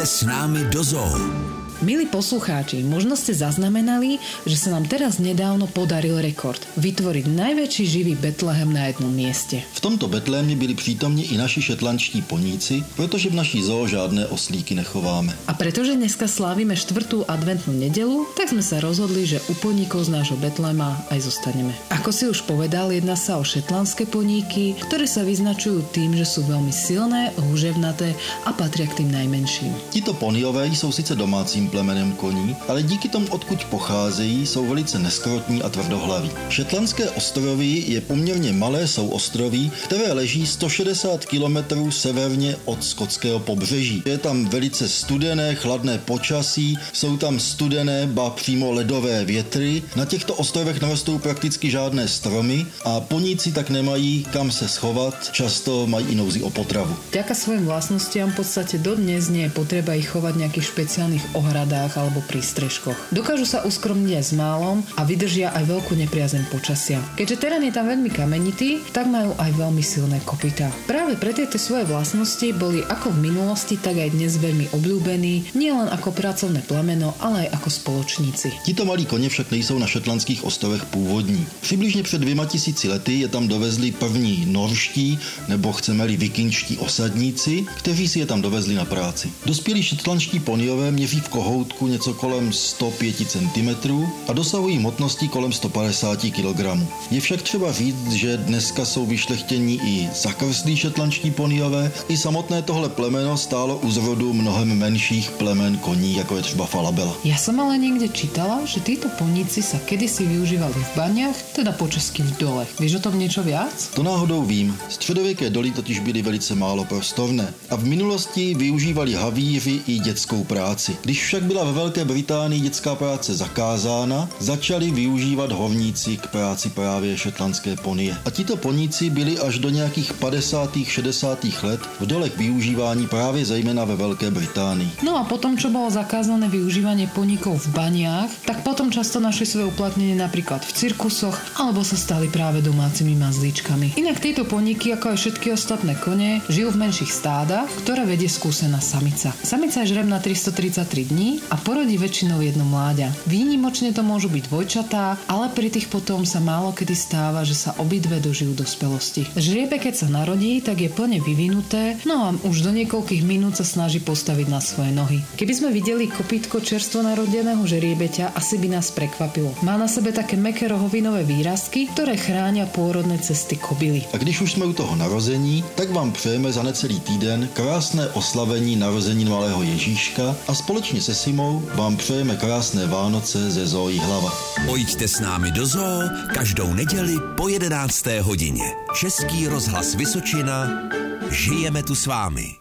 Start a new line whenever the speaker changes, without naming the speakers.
Pojďte s námi do zoo.
Milí poslucháči, možno ste zaznamenali, že sa nám teraz nedávno podaril rekord. Vytvoriť najväčší živý Betlehem na jednom mieste.
V tomto Betlémě byli přítomni i naši šetlančtí poníci, protože v naší zoo žádné oslíky nechováme.
A pretože dneska slávime štvrtú adventnú nedelu, tak sme sa rozhodli, že u poníkov z nášho Betlema aj zostaneme. Ako si už povedal, jedná sa o šetlandské poníky, ktoré sa vyznačujú tým, že sú veľmi silné, húževnaté a patria k tým najmenším.
Tito poniové jsou sice domácím plemenem koní, ale díky tomu, odkud pocházejí, jsou velice neskrotní a tvrdohlaví. Šetlandské ostrovy je poměrně malé souostroví, které leží 160 km severně od skotského pobřeží. Je tam velice studené, chladné počasí, jsou tam studené, ba přímo ledové větry. Na těchto ostrovech nerostou prakticky žádné stromy a poníci tak nemají kam se schovat, často mají i nouzi o potravu.
Vďaka svojim vlastnostiam v podstate dodnes nie je potreba ich chovať nejakých špeciálnych ohradách alebo pri strežkoch. Dokážu sa uskromniť aj s málom a vydržia aj veľkú nepriazeň počasia. Keďže terén je tam veľmi kamenitý, tak majú aj veľmi silné kopytá. Práve pre tieto svoje vlastnosti boli ako v minulosti, tak aj dnes veľmi obľúbení, nielen ako pracovné plemeno, ale aj ako spoločníci.
Tito malí koně však nejsou na šetlandských ostrovech původní. Přibližně před dvěma tisíci lety je tam dovezli první norští, nebo chceme-li vikinští osadníci, kteří si je tam dovezli na práci. Dospělí šetlandští poniové měří v kohoutku něco kolem 105 cm a dosahují hmotnosti kolem 150 kg. Je však třeba říct, že dneska jsou vyšlechtění i zakrstlí šetlandští poniové, i samotné tohle plemeno stálo u zrodu mnohem menších plemen koní, jako je třeba falabela.
Ja som ale niekde čítala, že títo poníci sa kedysi využívali v baniach, teda po česky v dole. Vieš o tom niečo viac?
To náhodou vím. Středověké doly totiž byly velice málo prostorné a v minulosti využívali havíři i dětskou práci. Když však byla ve Velké Británii dětská práce zakázána, začali využívat hovníci k práci právě šetlandské ponie. A tito poníci byli až do nějakých 50. 60. let v dolech využívání právě zejména ve Velké Británii.
No a potom, čo bolo zakázané využívanie poníkov v baniach, tak potom často našli svoje uplatnenie napríklad v cirkusoch alebo sa stali práve domácimi mazlíčkami. Inak tieto poníky, ako aj všetky ostatné kone, žijú v menších stádach, ktoré vedie skúsená samica. Samica je žreb na 333 dní a porodí väčšinou jedno mláďa. Výnimočne to môžu byť dvojčatá, ale pri tých potom sa málo kedy stáva, že sa obidve dožijú dospelosti. Žriebe, keď sa narodí, tak je plne vyvinuté, no a už do niekoľkých minút sa snaží postaviť na svoje nohy. Keby sme videli kopítko čerstvo narodeného žriebeťa, asi by nás prekvapilo. Má na sebe také meké rohovinové výrazky, ktoré chránia pôrodné cesty kobily.
A když už jsme u toho narození, tak vám přejeme za necelý týden krásné oslavení narození malého Ježíška a společně se Simou vám přejeme krásné Vánoce ze Zojí hlava.
Pojďte s námi do zoo každou neděli po 11. hodině. Český rozhlas Vysočina. Žijeme tu s vámi.